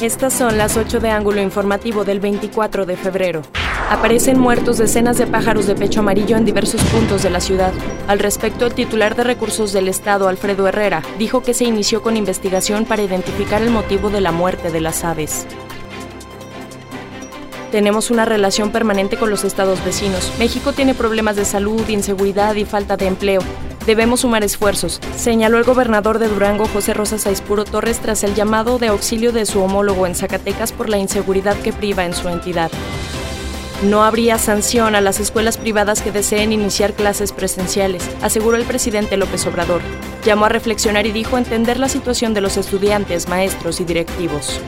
Estas son las 8 de ángulo informativo del 24 de febrero. Aparecen muertos decenas de pájaros de pecho amarillo en diversos puntos de la ciudad. Al respecto, el titular de recursos del Estado, Alfredo Herrera, dijo que se inició con investigación para identificar el motivo de la muerte de las aves. Tenemos una relación permanente con los estados vecinos. México tiene problemas de salud, inseguridad y falta de empleo. Debemos sumar esfuerzos, señaló el gobernador de Durango, José Rosa Saispuro Torres, tras el llamado de auxilio de su homólogo en Zacatecas por la inseguridad que priva en su entidad. No habría sanción a las escuelas privadas que deseen iniciar clases presenciales, aseguró el presidente López Obrador. Llamó a reflexionar y dijo entender la situación de los estudiantes, maestros y directivos.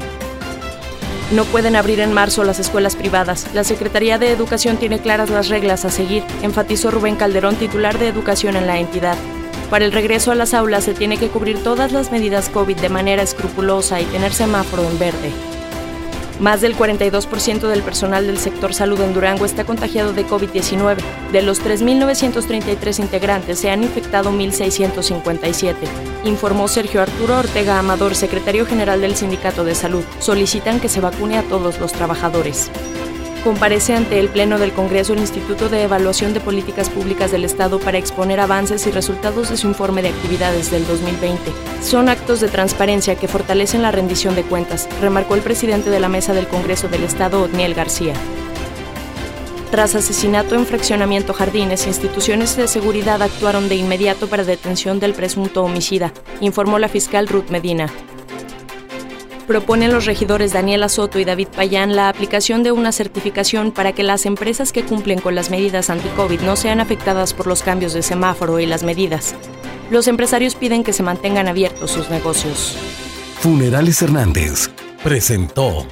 No pueden abrir en marzo las escuelas privadas. La Secretaría de Educación tiene claras las reglas a seguir, enfatizó Rubén Calderón, titular de Educación en la entidad. Para el regreso a las aulas se tiene que cubrir todas las medidas COVID de manera escrupulosa y tener semáforo en verde. Más del 42% del personal del sector salud en Durango está contagiado de COVID-19. De los 3.933 integrantes se han infectado 1.657, informó Sergio Arturo Ortega Amador, secretario general del Sindicato de Salud. Solicitan que se vacune a todos los trabajadores comparece ante el Pleno del Congreso el Instituto de Evaluación de Políticas Públicas del Estado para exponer avances y resultados de su informe de actividades del 2020. Son actos de transparencia que fortalecen la rendición de cuentas, remarcó el presidente de la Mesa del Congreso del Estado, Otniel García. Tras asesinato en fraccionamiento Jardines, instituciones de seguridad actuaron de inmediato para detención del presunto homicida, informó la fiscal Ruth Medina proponen los regidores Daniela Soto y David Payán la aplicación de una certificación para que las empresas que cumplen con las medidas anti-COVID no sean afectadas por los cambios de semáforo y las medidas. Los empresarios piden que se mantengan abiertos sus negocios. Funerales Hernández presentó